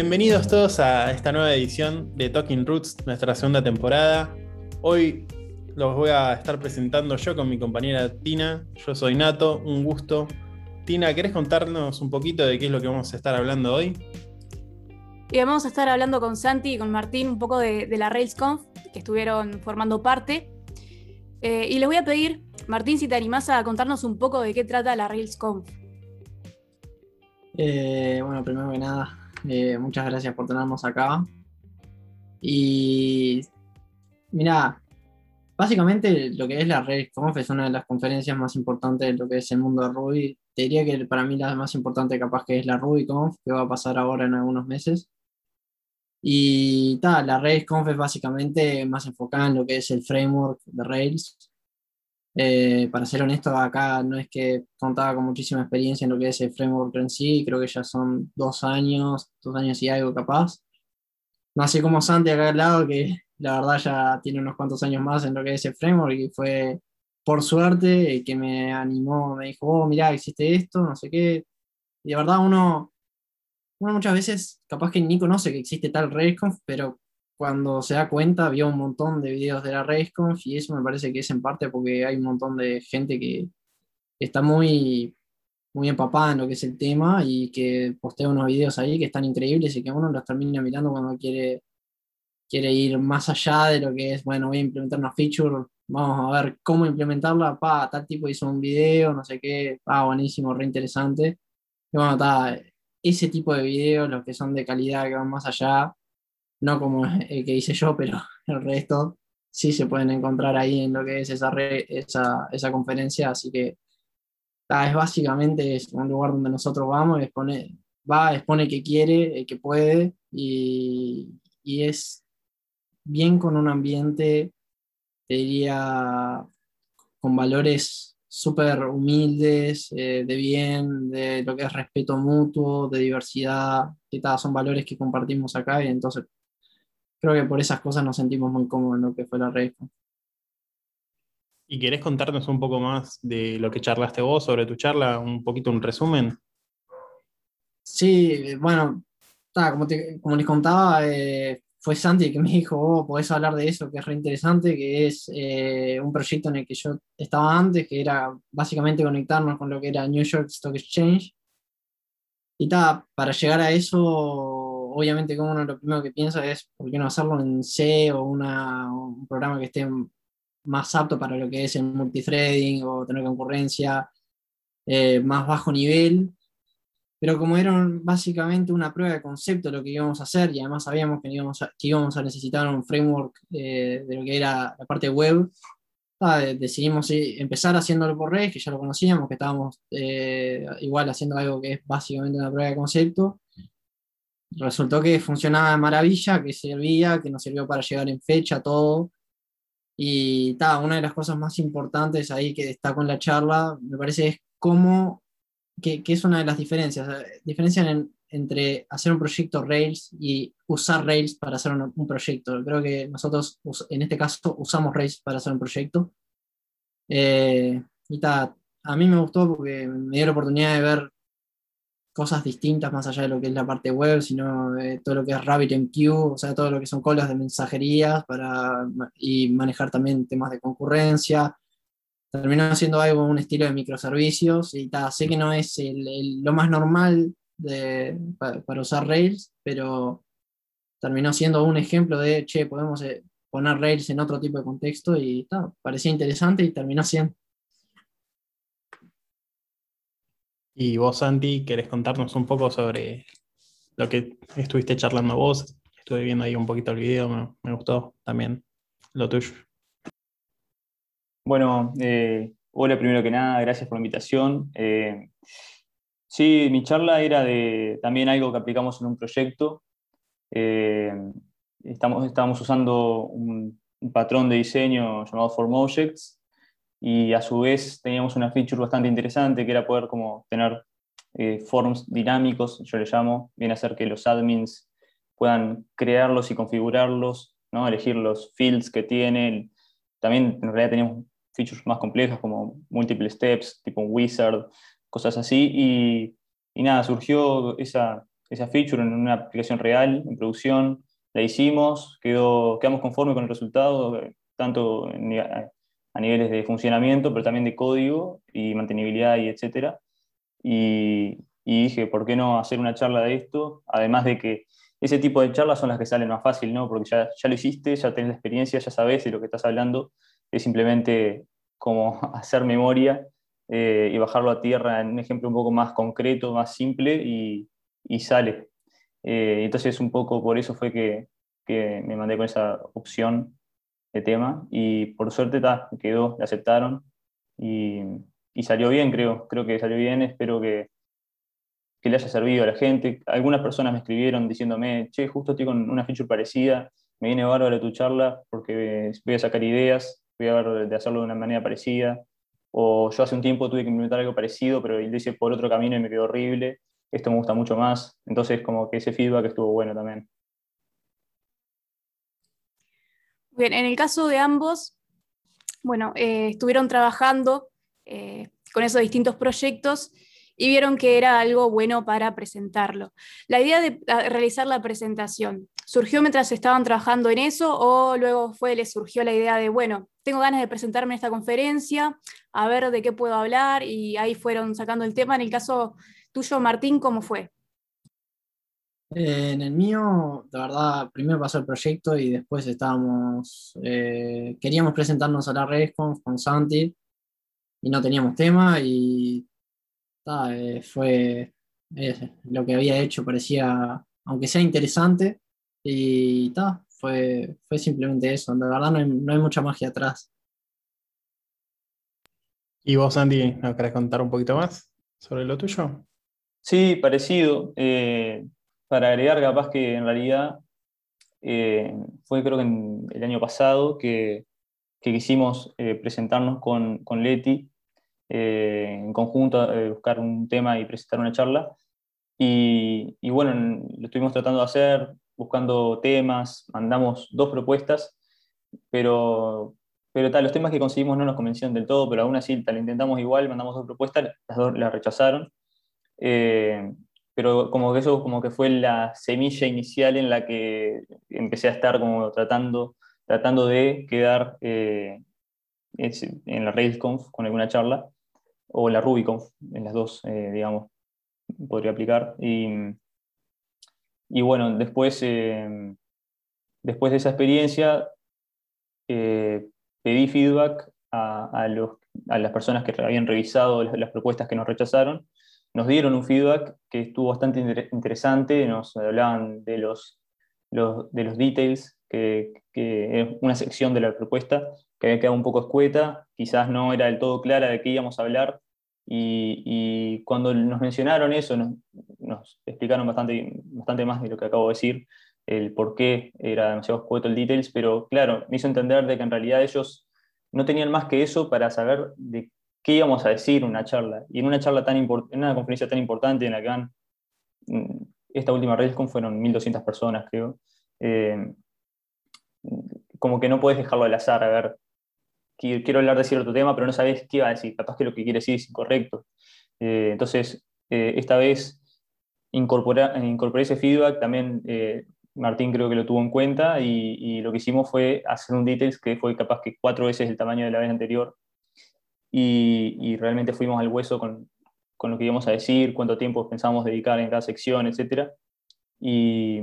Bienvenidos todos a esta nueva edición de Talking Roots, nuestra segunda temporada. Hoy los voy a estar presentando yo con mi compañera Tina. Yo soy Nato, un gusto. Tina, ¿querés contarnos un poquito de qué es lo que vamos a estar hablando hoy? Y vamos a estar hablando con Santi y con Martín un poco de, la RailsConf, que estuvieron formando parte. Eh, y les voy a pedir, Martín, si te animás a contarnos un poco de qué trata la RailsConf. Eh, bueno, primero que nada, eh, muchas gracias por tenernos acá. Y mira, básicamente lo que es la RailsConf es una de las conferencias más importantes de lo que es el mundo de Ruby. Te diría que para mí la más importante capaz que es la RubyConf, que va a pasar ahora en algunos meses. Y tal, la RailsConf es básicamente más enfocada en lo que es el framework de Rails. Eh, para ser honesto, acá no es que contaba con muchísima experiencia en lo que es el framework en sí, creo que ya son dos años, dos años y algo capaz. No así como Santi acá al lado, que la verdad ya tiene unos cuantos años más en lo que es el framework y fue por suerte que me animó, me dijo, oh, mirá, existe esto, no sé qué. Y de verdad uno uno muchas veces capaz que ni conoce que existe tal RaceConf, pero cuando se da cuenta vio un montón de videos de la RaceConf y eso me parece que es en parte porque hay un montón de gente que está muy, muy empapada en lo que es el tema y que postea unos videos ahí que están increíbles y que uno los termina mirando cuando quiere, quiere ir más allá de lo que es, bueno, voy a implementar una feature, vamos a ver cómo implementarla, pa, tal tipo hizo un video, no sé qué, pa, buenísimo, re interesante. Y bueno, está, ese tipo de videos, los que son de calidad, que van más allá, no como el que hice yo, pero el resto sí se pueden encontrar ahí en lo que es esa, esa, esa, conferencia, así que es básicamente es un lugar donde nosotros vamos, expone, va, expone que quiere, que puede, y, y es bien con un ambiente, te diría, con valores súper humildes, eh, de bien, de lo que es respeto mutuo, de diversidad, que son valores que compartimos acá y entonces creo que por esas cosas nos sentimos muy cómodos en lo que fue la red. ¿Y querés contarnos un poco más de lo que charlaste vos sobre tu charla? Un poquito un resumen. Sí, bueno, como, como les contaba, eh, fue Santi que me dijo, oh, podés hablar de eso, que es re interesante, que es eh, un proyecto en el que yo estaba antes, que era básicamente conectarnos con lo que era New York Stock Exchange. Y ta, para llegar a eso, obviamente como uno lo primero que piensa es, ¿por qué no hacerlo en C o un programa que esté más apto para lo que es el multithreading o tener concurrencia eh, más bajo nivel? pero como era básicamente una prueba de concepto lo que íbamos a hacer y además sabíamos que íbamos a, que íbamos a necesitar un framework eh, de lo que era la parte web, decidimos empezar haciéndolo por Rails, que ya lo conocíamos, que estábamos eh, igual haciendo algo que es básicamente una prueba de concepto. Resultó que funcionaba de maravilla, que servía, que nos sirvió para llegar en fecha, todo. Y ta, una de las cosas más importantes ahí que destaco en la charla, me parece, es cómo que, es una de las diferencias. Diferencian entre hacer un proyecto Rails y usar Rails para hacer un, proyecto. Creo que nosotros, en este caso, usamos Rails para hacer un proyecto. Eh, y ta, a mí me gustó porque me dio la oportunidad de ver cosas distintas más allá de lo que es la parte web, sino todo lo que es RabbitMQ, o sea, todo lo que son colas de mensajerías para, y manejar también temas de concurrencia, terminó siendo algo un estilo de microservicios y sé que no es lo más normal de, para, usar Rails, pero terminó siendo un ejemplo de, che, podemos eh, poner Rails en otro tipo de contexto y parecía interesante y terminó siendo. Y vos, Santi, ¿querés contarnos un poco sobre lo que estuviste charlando vos? Estuve viendo ahí un poquito el video, me, gustó también lo tuyo. Bueno, eh, hola primero que nada, gracias por la invitación. Eh, sí, mi charla era de también algo que aplicamos en un proyecto. Eh, estamos, estábamos usando un, patrón de diseño llamado FormObjects y a su vez teníamos una feature bastante interesante que era poder como tener forms dinámicos, yo le llamo, viene a ser que los admins puedan crearlos y configurarlos, ¿no? elegir los fields que tienen. También en realidad teníamos features más complejas como multiple steps, tipo un wizard, cosas así. Y, y nada, surgió esa, esa feature en una aplicación real, en producción, la hicimos, quedó, quedamos conformes con el resultado, tanto niveles de funcionamiento, pero también de código y mantenibilidad y etcétera. Y, y dije, ¿por qué no hacer una charla de esto? Además de que ese tipo de charlas son las que salen más fácil, ¿no? Porque ya, ya lo hiciste, ya tenés la experiencia, ya sabes de lo que estás hablando, es simplemente como hacer memoria eh, y bajarlo a tierra en un ejemplo un poco más concreto, más simple y, y sale. Eh, entonces un poco por eso fue que, que, me mandé con esa opción de tema y por suerte ta, quedó, la aceptaron y, y salió bien, creo, creo que salió bien, espero que, que le haya servido a la gente. Algunas personas me escribieron diciéndome, che, justo estoy con una feature parecida, me viene bárbaro tu charla porque voy a sacar ideas, voy a ver de hacerlo de una manera parecida. O yo hace un tiempo tuve que implementar algo parecido, pero lo hice por otro camino y me quedó horrible. Esto me gusta mucho más. Entonces, como que ese feedback estuvo bueno también. Bien, en el caso de ambos, bueno, eh, estuvieron trabajando eh, con esos distintos proyectos y vieron que era algo bueno para presentarlo. La idea de realizar la presentación, ¿surgió mientras estaban trabajando en eso o luego fue, les surgió la idea de, bueno, tengo ganas de presentarme en esta conferencia, a ver de qué puedo hablar y ahí fueron sacando el tema? En el caso tuyo, Martín, ¿cómo fue? Eh, en el mío, la verdad, primero pasó el proyecto y después estábamos, eh, queríamos presentarnos a la RedConf con Santi y no teníamos tema y eh, fue eh, lo que había hecho, parecía, aunque sea interesante, y fue, fue simplemente eso. De verdad no hay, no hay mucha magia atrás. ¿Y vos, Andy, nos querés contar un poquito más sobre lo tuyo? Sí, parecido. Eh, para agregar, capaz que en realidad fue creo que en el año pasado que, que quisimos presentarnos con, con Leti eh, en conjunto, eh, buscar un tema y presentar una charla. Y, bueno, lo estuvimos tratando de hacer, buscando temas, mandamos dos propuestas, pero, pero tal, los temas que conseguimos no nos convencieron del todo, pero aún así tal, intentamos igual, mandamos dos propuestas, las dos las rechazaron. Eh, pero como que eso como que fue la semilla inicial en la que empecé a estar como tratando, tratando de quedar en la RailsConf con alguna charla o la RubyConf, en las dos, eh, digamos, podría aplicar. Y, y bueno, después, eh, después de esa experiencia, eh, pedí feedback a, los, a, las personas que habían revisado las, propuestas que nos rechazaron. Nos dieron un feedback que estuvo bastante interesante, nos hablaban de los, los de los details, que, que es una sección de la propuesta que había quedado un poco escueta, quizás no era del todo clara de qué íbamos a hablar, y, cuando nos mencionaron eso, nos, explicaron bastante, bastante más de lo que acabo de decir, el por qué era demasiado escueto el details, pero claro, me hizo entender de que en realidad ellos no tenían más que eso para saber de qué íbamos a decir en una charla. Y en una charla tan en una conferencia tan importante en la que van, mm, esta última RailsCon fueron 1.200 personas, creo, eh, como que no puedes dejarlo al azar a ver quiero hablar de cierto tema, pero no sabes qué va a decir, capaz que lo que quiere decir es incorrecto. Eh, entonces, eh, esta vez incorporé, ese feedback, también Martín creo que lo tuvo en cuenta y, lo que hicimos fue hacer un details que fue capaz que cuatro veces el tamaño de la vez anterior y, realmente fuimos al hueso con, con, lo que íbamos a decir, cuánto tiempo pensábamos dedicar en cada sección, etc. Y,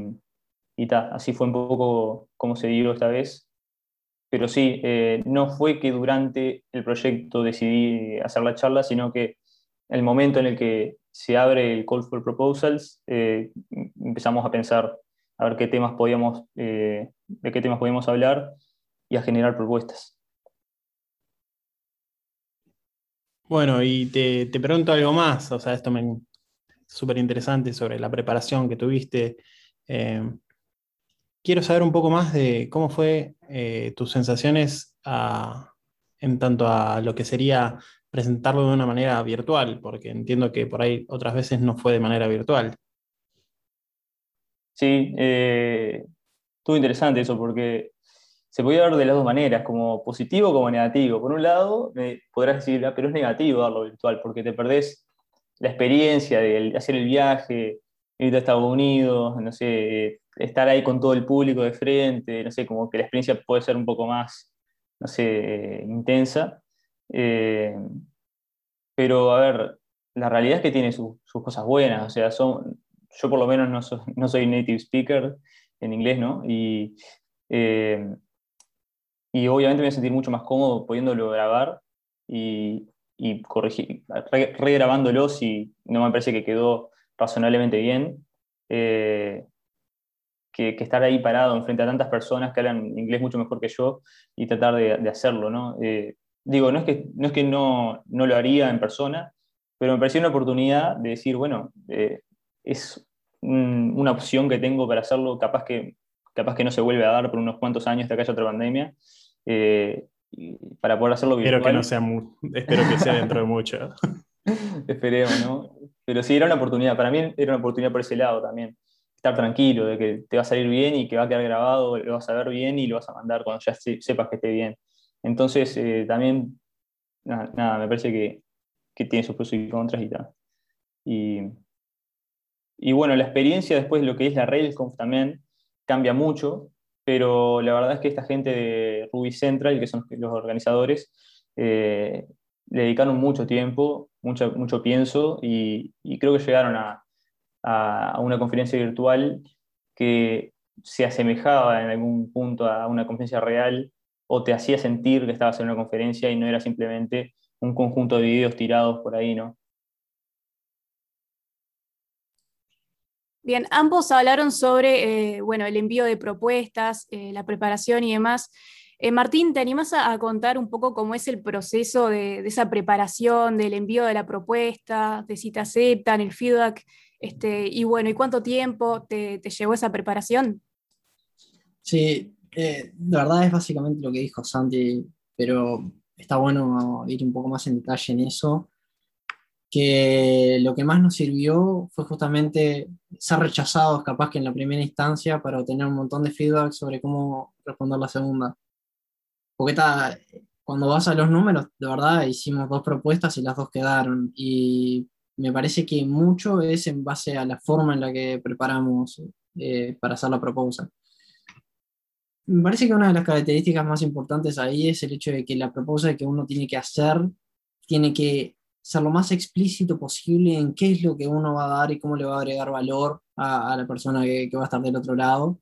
y así fue un poco como se dio esta vez pero sí, eh, no fue que durante el proyecto decidí hacer la charla, sino que el momento en el que se abre el Call for Proposals, eh, empezamos a pensar a ver qué temas podíamos, eh, de qué temas podíamos hablar y a generar propuestas. Bueno, y te, te pregunto algo más, o sea, esto me súper interesante sobre la preparación que tuviste quiero saber un poco más de cómo fue eh, tus sensaciones en tanto a lo que sería presentarlo de una manera virtual, porque entiendo que por ahí otras veces no fue de manera virtual. Sí, eh, estuvo interesante eso, porque se podía ver de las dos maneras, como positivo como negativo. Por un lado, podrás decir, ah, pero es negativo darlo virtual, porque te perdés la experiencia de hacer el viaje, ir a Estados Unidos, no sé, estar ahí con todo el público de frente, no sé, como que la experiencia puede ser un poco más, no sé, intensa. Eh, pero, a ver, la realidad es que tiene sus cosas buenas, o sea, son, yo por lo menos no soy native speaker en inglés, ¿no? Y, eh, y obviamente me voy a sentir mucho más cómodo pudiéndolo grabar y, y corregir, regrabándolo si no me parece que quedó razonablemente bien. Eh, que, estar ahí parado enfrente a tantas personas que hablan inglés mucho mejor que yo y tratar de, hacerlo, ¿no? Eh, digo, no es que no, es que no, no, lo haría en persona, pero me pareció una oportunidad de decir, bueno, eh, es una opción que tengo para hacerlo, capaz que, capaz que no se vuelve a dar por unos cuantos años de que haya otra pandemia, para poder hacerlo virtual. Espero que no sea, espero que sea dentro de mucho. Esperemos, ¿no? Pero sí, era una oportunidad. Para mí era una oportunidad por ese lado también. Estar tranquilo de que te va a salir bien y que va a quedar grabado, lo vas a ver bien y lo vas a mandar cuando ya sepas que esté bien. Entonces, eh, también, nada, me parece que, que, tiene sus pros y contras y tal. Y, y bueno, la experiencia después de lo que es la RailsConf también cambia mucho, pero la verdad es que esta gente de Ruby Central, que son los organizadores, eh, le dedicaron mucho tiempo, mucho, mucho pienso y, creo que llegaron a, una conferencia virtual que se asemejaba en algún punto a una conferencia real o te hacía sentir que estabas en una conferencia y no era simplemente un conjunto de videos tirados por ahí, ¿no? Bien, ambos hablaron sobre eh, bueno, el envío de propuestas, eh, la preparación y demás. Eh, Martín, ¿te animas a, contar un poco cómo es el proceso de, esa preparación, del envío de la propuesta, de si te aceptan, el feedback? Este, y bueno, ¿y cuánto tiempo te, llevó esa preparación? Sí, la verdad es básicamente lo que dijo Santi, pero está bueno ir un poco más en detalle en eso, que lo que más nos sirvió fue justamente ser rechazados capaz que en la primera instancia para obtener un montón de feedback sobre cómo responder la segunda. Porque está, cuando vas a los números, de verdad hicimos dos propuestas y las dos quedaron. Y me parece que mucho es en base a la forma en la que preparamos eh, para hacer la propuesta. Me parece que una de las características más importantes ahí es el hecho de que la propuesta que uno tiene que hacer tiene que ser lo más explícito posible en qué es lo que uno va a dar y cómo le va a agregar valor a, la persona que, que, va a estar del otro lado.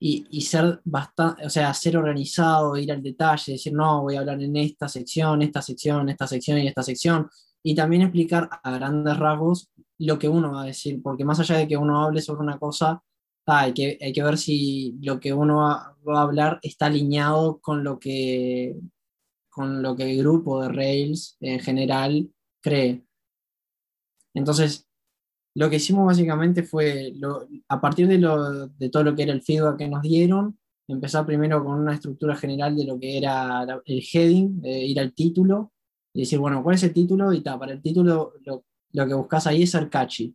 Y, ser bastante, o sea, ser organizado, ir al detalle, decir, no, voy a hablar en esta sección, esta sección, esta sección y esta sección, y también explicar a grandes rasgos lo que uno va a decir, porque más allá de que uno hable sobre una cosa, hay, que, hay que ver si lo que uno va, va, a hablar está alineado con lo que con lo que el grupo de Rails en general cree. Entonces, lo que hicimos básicamente fue, a partir de, todo lo que era el feedback que nos dieron, empezar primero con una estructura general de lo que era el heading, ir al título, y decir, bueno, ¿cuál es el título? Y ta, para el título lo, lo que buscas ahí es ser catchy.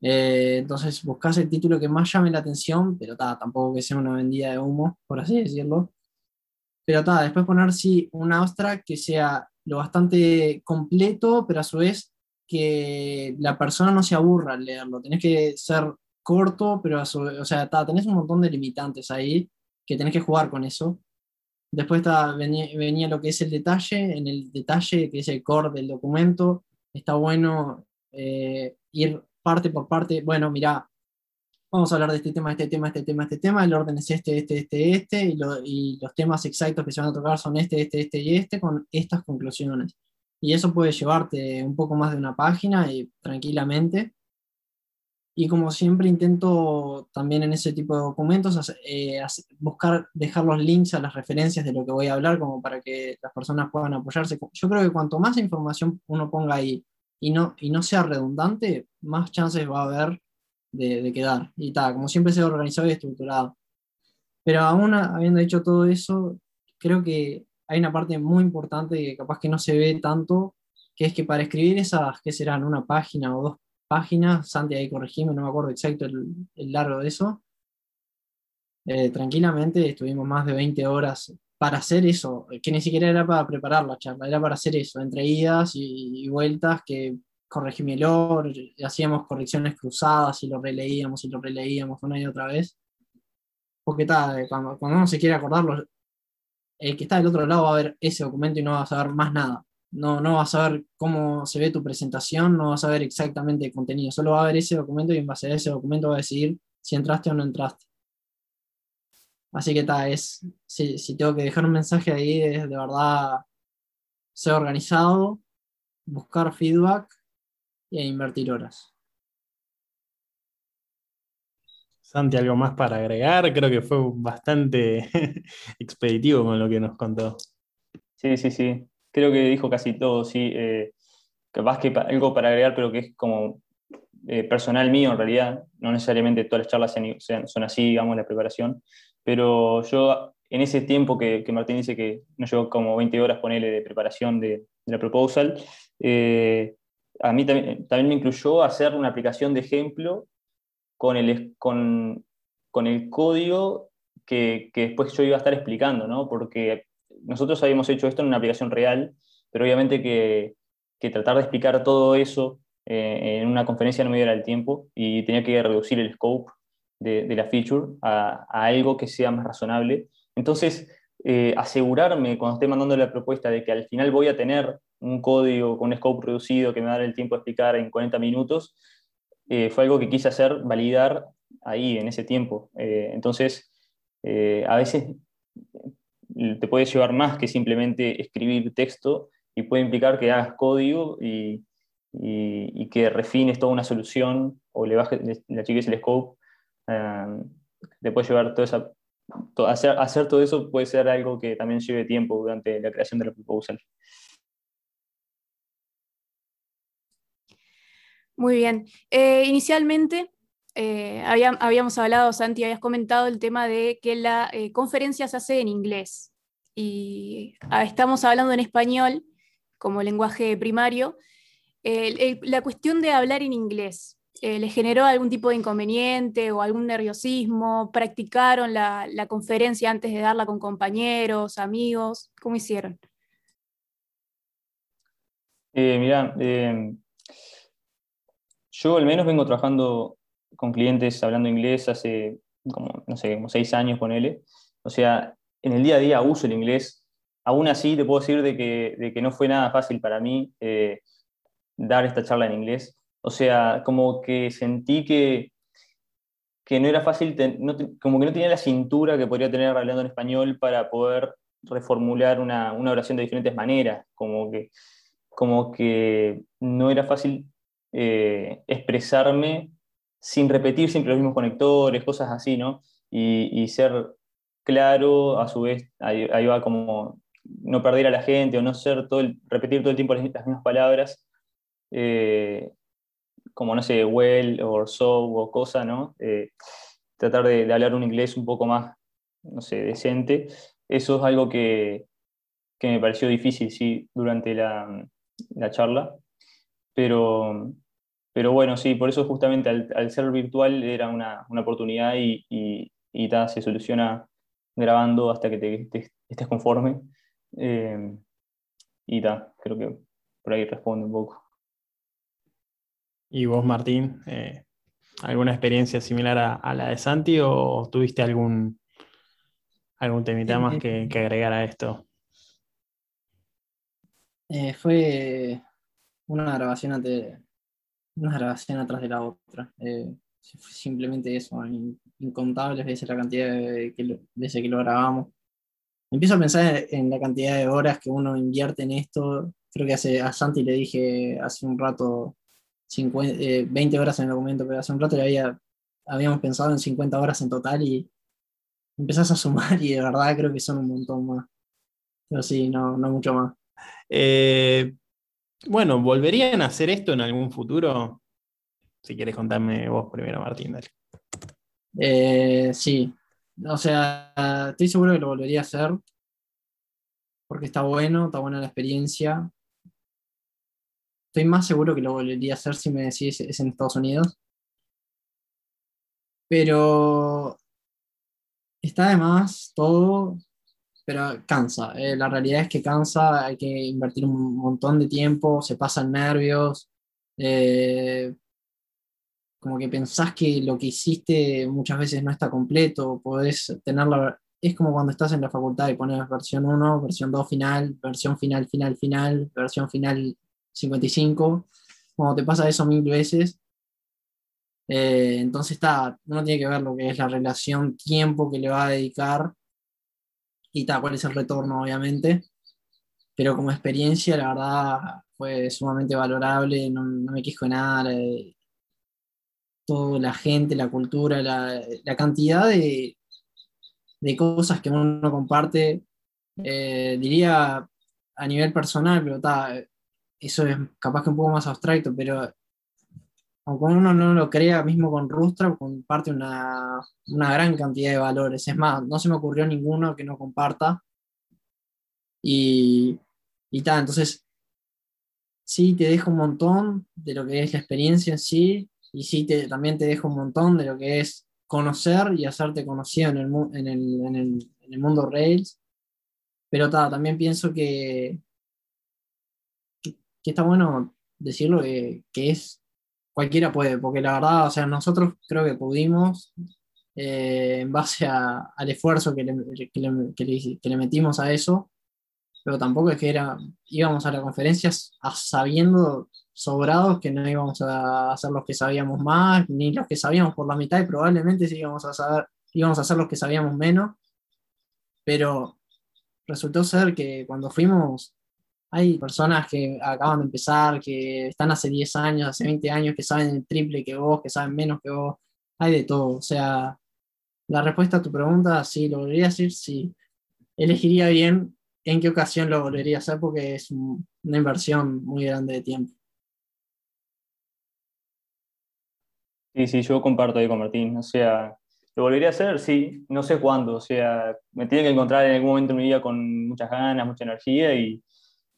Eh, entonces buscas el título que más llame la atención, pero ta, tampoco que sea una vendida de humo, por así decirlo. Pero ta, después poner sí un abstract que sea lo bastante completo, pero a su vez que la persona no se aburra al leerlo. Tenés que ser corto, pero o sea, tenés un montón de limitantes ahí que tenés que jugar con eso. Después venía, lo que es el detalle, en el detalle que es el core del documento, está bueno eh, ir parte por parte, bueno, mira, vamos a hablar de este tema, este tema, este tema, este tema, el orden es este, este, este, este, y, y los temas exactos que se van a tocar son este, este, este y este, con estas conclusiones y eso puede llevarte un poco más de una página y tranquilamente. Y como siempre intento también en ese tipo de documentos eh, buscar dejar los links a las referencias de lo que voy a hablar como para que las personas puedan apoyarse. Yo creo que cuanto más información uno ponga ahí y no, y no sea redundante, más chances va a haber de, de quedar. Y tal, como siempre sea organizado y estructurado. Pero aún habiendo hecho todo eso, creo que hay una parte muy importante que capaz que no se ve tanto, que es que para escribir esas, que serán una página o dos páginas, Santi ahí corregime, no me acuerdo exacto el, largo de eso, eh, tranquilamente estuvimos más de 20 horas para hacer eso, que ni siquiera era para preparar la charla, era para hacer eso, entre idas y, vueltas que corregime el error, hacíamos correcciones cruzadas y lo releíamos y lo releíamos una y otra vez. Porque tal, cuando, cuando uno se quiere acordarlo, el que está del otro lado va a ver ese documento y no va a saber más nada. No, no va a saber cómo se ve tu presentación, no va a saber exactamente el contenido, solo va a ver ese documento y en base a ese documento va a decidir si entraste o no entraste. Así que tal, es, si, si, tengo que dejar un mensaje ahí, es de verdad ser organizado, buscar feedback e invertir horas. Santi, ¿algo más para agregar? Creo que fue bastante expeditivo con lo que nos contó. Sí, sí, sí. Creo que dijo casi todo, sí. Eh, capaz que algo para agregar, pero que es como eh, personal mío en realidad. No necesariamente todas las charlas son así, digamos, la preparación. Pero yo, en ese tiempo que, Martín dice que nos llevó como 20 horas, ponerle de preparación de, la proposal, eh, a mí también, me incluyó hacer una aplicación de ejemplo con el, con, con el código que, que, después yo iba a estar explicando, ¿no? Porque nosotros habíamos hecho esto en una aplicación real, pero obviamente que, que tratar de explicar todo eso eh, en una conferencia no me diera el tiempo y tenía que reducir el scope de, de la feature a, a, algo que sea más razonable. Entonces, eh, asegurarme cuando esté mandando la propuesta de que al final voy a tener un código con un scope reducido que me va a dar el tiempo de explicar en 40 minutos, eh, fue algo que quise hacer, validar ahí, en ese tiempo. Eh, entonces, eh, a veces te puede llevar más que simplemente escribir texto y puede implicar que hagas código y, que refines toda una solución o le bajes, le achiques el scope. te puede llevar toda hacer, hacer todo eso puede ser algo que también lleve tiempo durante la creación de la proposal. Muy bien. Eh, inicialmente eh, habíamos hablado, Santi, habías comentado el tema de que la eh, conferencia se hace en inglés y ah, estamos hablando en español como lenguaje primario. la cuestión de hablar en inglés, ¿les generó algún tipo de inconveniente o algún nerviosismo? ¿Practicaron la, conferencia antes de darla con compañeros, amigos? ¿Cómo hicieron? mira, yo al menos vengo trabajando con clientes hablando inglés hace como, no sé, como seis años con él. O sea, en el día a día uso el inglés. Aún así te puedo decir de que, de que no fue nada fácil para mí eh, dar esta charla en inglés. O sea, como que sentí que, que no era fácil, como que no tenía la cintura que podría tener hablando en español para poder reformular una, una oración de diferentes maneras. Como que, como que no era fácil eh, expresarme sin repetir siempre los mismos conectores, cosas así, ¿no? Y, ser claro, a su vez, ahí, va como no perder a la gente o no ser todo el, repetir todo el tiempo las, mismas palabras, eh, como, no sé, well o so o cosa, ¿no? Eh, tratar de, hablar un inglés un poco más, no sé, decente. Eso es algo que, que me pareció difícil, sí, durante la, la charla. Pero, pero bueno, sí, por eso justamente al, ser virtual era una, una oportunidad y, y, y se soluciona grabando hasta que te, estés conforme. Eh, y ta, creo que por ahí responde un poco. ¿Y vos, Martín, eh, alguna experiencia similar a, la de Santi o tuviste algún, algún temita más que, que agregar a esto? Eh, fue una grabación ante, una grabación atrás de la otra. Eh, simplemente eso, incontables veces la cantidad de veces que lo grabamos. Empiezo a pensar en la cantidad de horas que uno invierte en esto. Creo que hace, a Santi le dije hace un rato 50, 20 eh, horas en el documento, pero hace un rato le había, habíamos pensado en 50 horas en total y empezás a sumar y de verdad creo que son un montón más. Pero sí, no, no mucho más. Eh, bueno, ¿volverían a hacer esto en algún futuro? Si quieres contarme vos primero, Martín, dale. Eh, sí, o sea, estoy seguro que lo volvería a hacer porque está bueno, está buena la experiencia. Estoy más seguro que lo volvería a hacer si me decís es en Estados Unidos. Pero está además todo pero cansa. Eh, la realidad es que cansa, hay que invertir un montón de tiempo, se pasan nervios, eh, como que pensás que lo que hiciste muchas veces no está completo, podés tenerla, es como cuando estás en la facultad y pones versión 1, versión 2 final, versión final, final, final, versión final 55, cuando te pasa eso mil veces, eh, entonces está, uno tiene que ver lo que es la relación tiempo que le va a dedicar y tal, cuál es el retorno, obviamente. Pero como experiencia, la verdad, fue sumamente valorable, no, me quejo de nada. Eh, toda la gente, la cultura, la, cantidad de, de, cosas que uno comparte, eh, diría a nivel personal, pero está, eso es capaz que un poco más abstracto, pero aunque uno no lo crea, mismo con Rustra, comparte una, una gran cantidad de valores. Es más, no se me ocurrió ninguno que no comparta. Y, y tal, entonces, sí te deja un montón de lo que es la experiencia en sí, y sí te, también te deja un montón de lo que es conocer y hacerte conocido en el, en el, en el, mundo Rails. Pero ta, también pienso que, que, está bueno decirlo que, que es cualquiera puede, porque la verdad, o sea, nosotros creo que pudimos, eh, en base al esfuerzo que le, que, le, metimos a eso, pero tampoco es que era, íbamos a las conferencias sabiendo sobrados que no íbamos a hacer los que sabíamos más, ni los que sabíamos por la mitad, y probablemente sí íbamos a saber, íbamos a hacer los que sabíamos menos, pero resultó ser que cuando fuimos hay personas que acaban de empezar, que están hace 10 años, hace 20 años, que saben el triple que vos, que saben menos que vos. Hay de todo. O sea, la respuesta a tu pregunta, sí, lo volvería a decir, sí. Elegiría bien en qué ocasión lo volvería a hacer porque es una inversión muy grande de tiempo. Sí, sí, yo comparto ahí con Martín. O sea, lo volvería a hacer, sí, no sé cuándo. O sea, me tiene que encontrar en algún momento de mi vida con muchas ganas, mucha energía y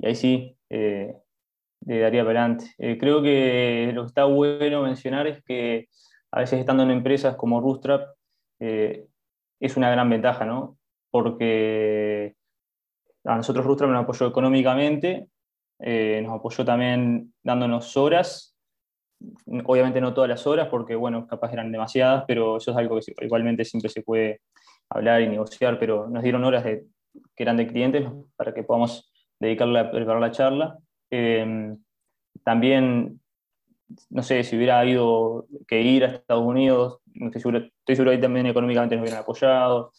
y ahí sí eh, daría para adelante. Eh, creo que lo que está bueno mencionar es que a veces estando en empresas como Rootstrap eh, es una gran ventaja, ¿no? Porque a nosotros Rootstrap nos apoyó económicamente, nos apoyó también dándonos horas, obviamente no todas las horas porque, bueno, capaz eran demasiadas, pero eso es algo que igualmente siempre se puede hablar y negociar, pero nos dieron horas que eran de clientes para que podamos dedicarle a preparar la charla. Eh, también, no sé, si hubiera habido que ir a Estados Unidos, estoy seguro, que también económicamente nos hubieran apoyado.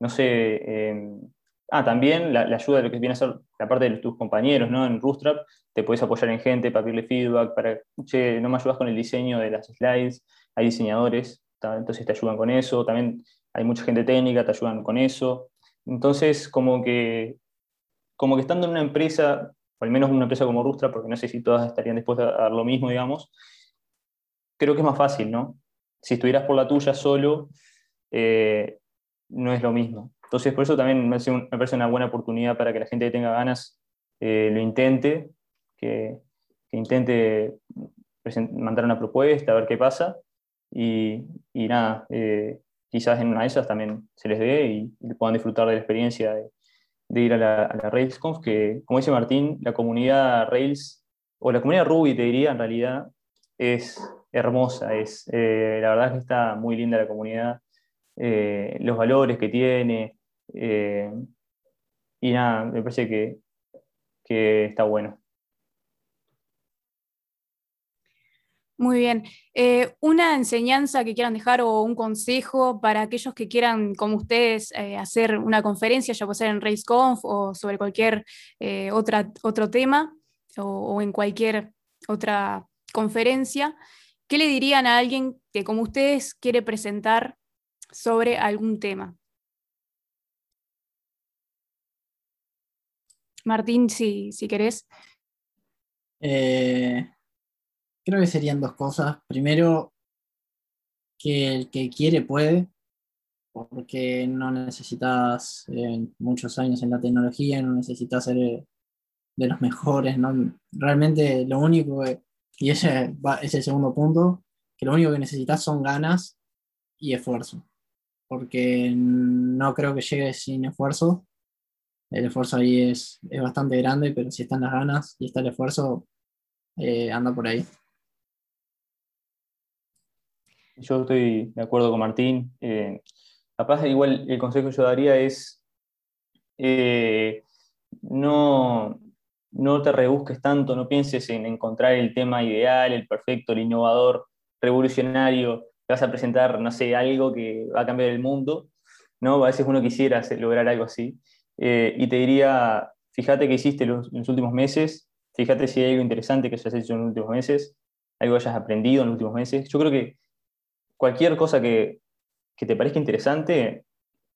No sé. Eh, ah, también la, ayuda de lo que viene a ser la parte de tus compañeros, ¿no? En Rootstrap te puedes apoyar en gente para pedirle feedback, para, no me ayudas con el diseño de las slides, hay diseñadores, entonces te ayudan con eso, también hay mucha gente técnica, te ayudan con eso. Entonces, como que como que estando en una empresa, o al menos una empresa como Rustra, porque no sé si todas estarían dispuestas a dar lo mismo, digamos, creo que es más fácil, ¿no? Si estuvieras por la tuya solo, eh, no es lo mismo. Entonces, por eso también me parece, una buena oportunidad para que la gente que tenga ganas eh, lo intente, que, intente mandar una propuesta, a ver qué pasa. Y, nada, eh, quizás en una de esas también se les dé y, y puedan disfrutar de la experiencia de ir a la, RailsConf, que como dice Martín, la comunidad Rails, o la comunidad Ruby te diría en realidad, es hermosa, es, eh, la verdad es que está muy linda la comunidad, eh, los valores que tiene, eh, y nada, me parece que, que está bueno. Muy bien. Eh, ¿Una enseñanza que quieran dejar o un consejo para aquellos que quieran, como ustedes, eh, hacer una conferencia, ya puede ser en RaceConf o sobre cualquier eh, otro tema o, en cualquier otra conferencia? ¿Qué le dirían a alguien que, como ustedes, quiere presentar sobre algún tema? Martín, si, si querés. Creo que serían dos cosas. Primero, que el que quiere puede, porque no necesitas eh, muchos años en la tecnología, no necesitas ser eh, de los mejores, ¿no? Realmente lo único, y ese es el segundo punto, que lo único que necesitas son ganas y esfuerzo, porque no creo que llegue sin esfuerzo. El esfuerzo ahí es, es bastante grande, pero si están las ganas y está el esfuerzo, eh, anda por ahí. Yo estoy de acuerdo con Martín. Eh, capaz igual el consejo que yo daría es eh, no, no te rebusques tanto, no pienses en encontrar el tema ideal, el perfecto, el innovador, revolucionario, te vas a presentar, no sé, algo que va a cambiar el mundo, ¿no? A veces uno quisiera lograr algo así. Eh, y te diría, fíjate qué hiciste los, en los últimos meses, fíjate si hay algo interesante que hayas hecho en los últimos meses, algo que hayas aprendido en los últimos meses. Yo creo que cualquier cosa que, que te parezca interesante,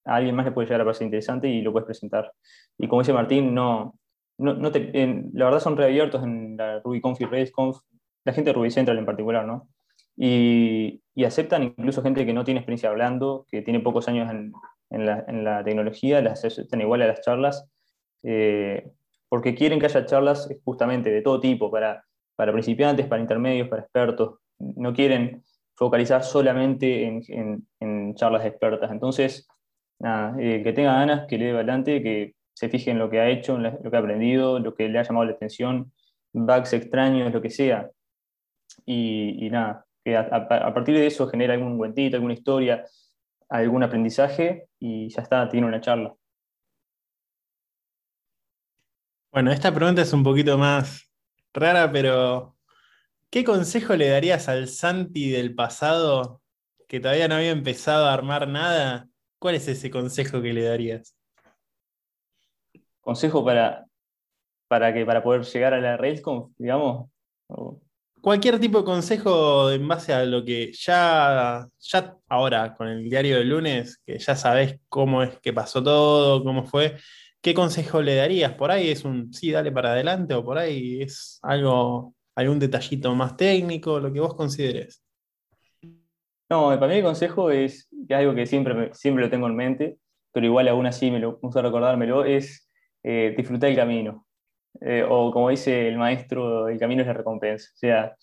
a alguien más le puede llegar a parecer interesante y lo puedes presentar. Y como dice Martín, no, no, te, la verdad son reabiertos en la RubyConf y RailsConf, la gente de Ruby Central en particular, ¿no? Y, y, aceptan incluso gente que no tiene experiencia hablando, que tiene pocos años en, en, la, en la, tecnología, las aceptan igual a las charlas, eh, porque quieren que haya charlas justamente de todo tipo, para, para principiantes, para intermedios, para expertos. No quieren focalizar solamente en, en charlas expertas. Entonces, nada, eh, que tenga ganas, que le dé adelante, que se fije en lo que ha hecho, en lo que ha aprendido, lo que le ha llamado la atención, bugs extraños, lo que sea. Y, nada, que a, partir de eso genera algún cuentito, alguna historia, algún aprendizaje y ya está, tiene una charla. Bueno, esta pregunta es un poquito más rara, pero ¿qué consejo le darías al Santi del pasado que todavía no había empezado a armar nada? ¿Cuál es ese consejo que le darías? consejo para, para, que, para poder llegar a la RailsConf, digamos? Cualquier tipo de consejo en base a lo que ya, ya ahora con el diario del lunes, que ya sabes cómo es que pasó todo, cómo fue, ¿qué consejo le darías? Por ahí es un sí, dale para adelante, o por ahí es algo, algún detallito más técnico, lo que vos consideres. No, para mí el consejo es, que algo que siempre, siempre lo tengo en mente, pero igual aún así me lo gusta recordármelo, es eh, disfrutar el camino. Eh, o como dice el maestro, el camino es la recompensa. O sea,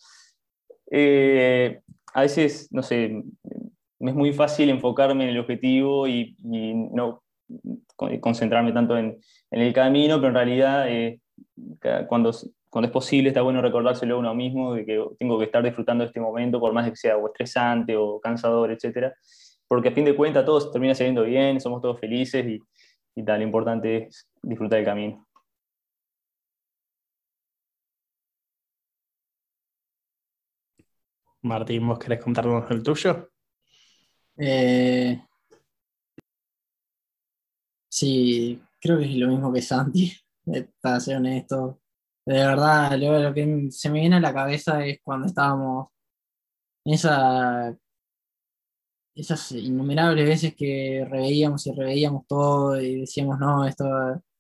eh, a veces, no sé, es muy fácil enfocarme en el objetivo y, no concentrarme tanto en, el camino, pero en realidad cuando, cuando es posible está bueno recordárselo a uno mismo de que tengo que estar disfrutando de este momento, por más de que sea o estresante o cansador, etc. Porque a fin de cuentas todo termina saliendo bien, somos todos felices y, y tal. Lo importante es disfrutar el camino. Martín, ¿vos querés contarnos el tuyo? Eh, sí, creo que es lo mismo que Santi, para ser honesto. De verdad, lo que se me viene a la cabeza es cuando estábamos en esa esas innumerables veces que reveíamos y reveíamos todo y decíamos, no, esto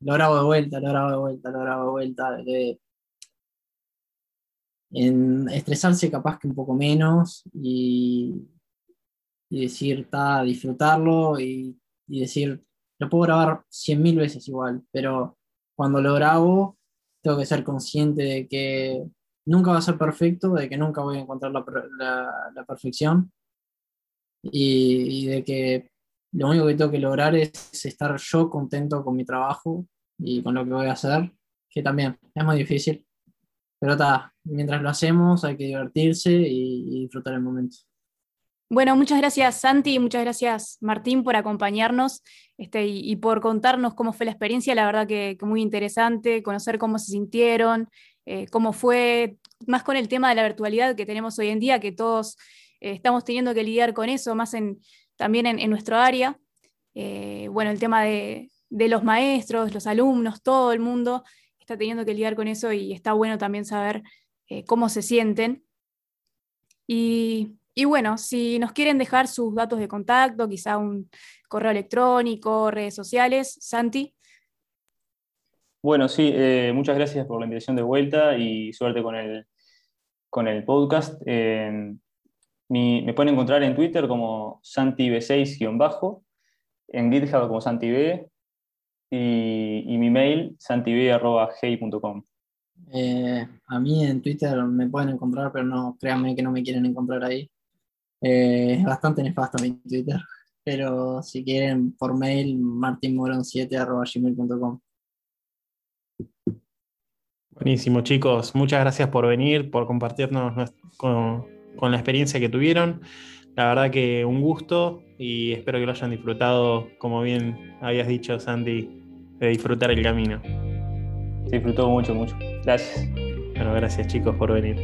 lo grabo de vuelta, lo grabo de vuelta, lo grabo de vuelta. en estresarse capaz que un poco menos y, decir, ta, disfrutarlo y, y decir, lo puedo grabar cien mil veces igual, pero cuando lo grabo tengo que ser consciente de que nunca va a ser perfecto, de que nunca voy a encontrar la, la perfección, y, de que lo único que tengo que lograr es estar yo contento con mi trabajo y con lo que voy a hacer, que también es muy difícil. Pero está, mientras lo hacemos hay que divertirse y, disfrutar el momento. Bueno, muchas gracias Santi, muchas gracias Martín por acompañarnos este, y, por contarnos cómo fue la experiencia. La verdad que, muy interesante, conocer cómo se sintieron, eh, cómo fue, más con el tema de la virtualidad que tenemos hoy en día, que todos eh, estamos teniendo que lidiar con eso, más en, también en, nuestro área. Eh, bueno, el tema de, los maestros, los alumnos, todo el mundo está teniendo que lidiar con eso y está bueno también saber eh, cómo se sienten. Y, bueno, si nos quieren dejar sus datos de contacto, quizá un correo electrónico, redes sociales, Santi. Bueno, sí, muchas gracias por la invitación de vuelta y suerte con el, con el podcast me pueden encontrar en Twitter como SantiB6-bajo, en GitHub como SantiB y, y mi mail santib.hey.com. Eh, a mí en Twitter me pueden encontrar, pero no, créanme que no me quieren encontrar ahí. Eh, es bastante nefasto mi Twitter, pero si quieren por mail, martinmoron7.gmail.com. Buenísimo, chicos. Muchas gracias por venir, por compartirnos con, con la experiencia que tuvieron. la verdad que un gusto y espero que lo hayan disfrutado, como bien habías dicho, Santi, de disfrutar el camino. Se disfrutó mucho, mucho. Gracias. Bueno, gracias chicos por venir.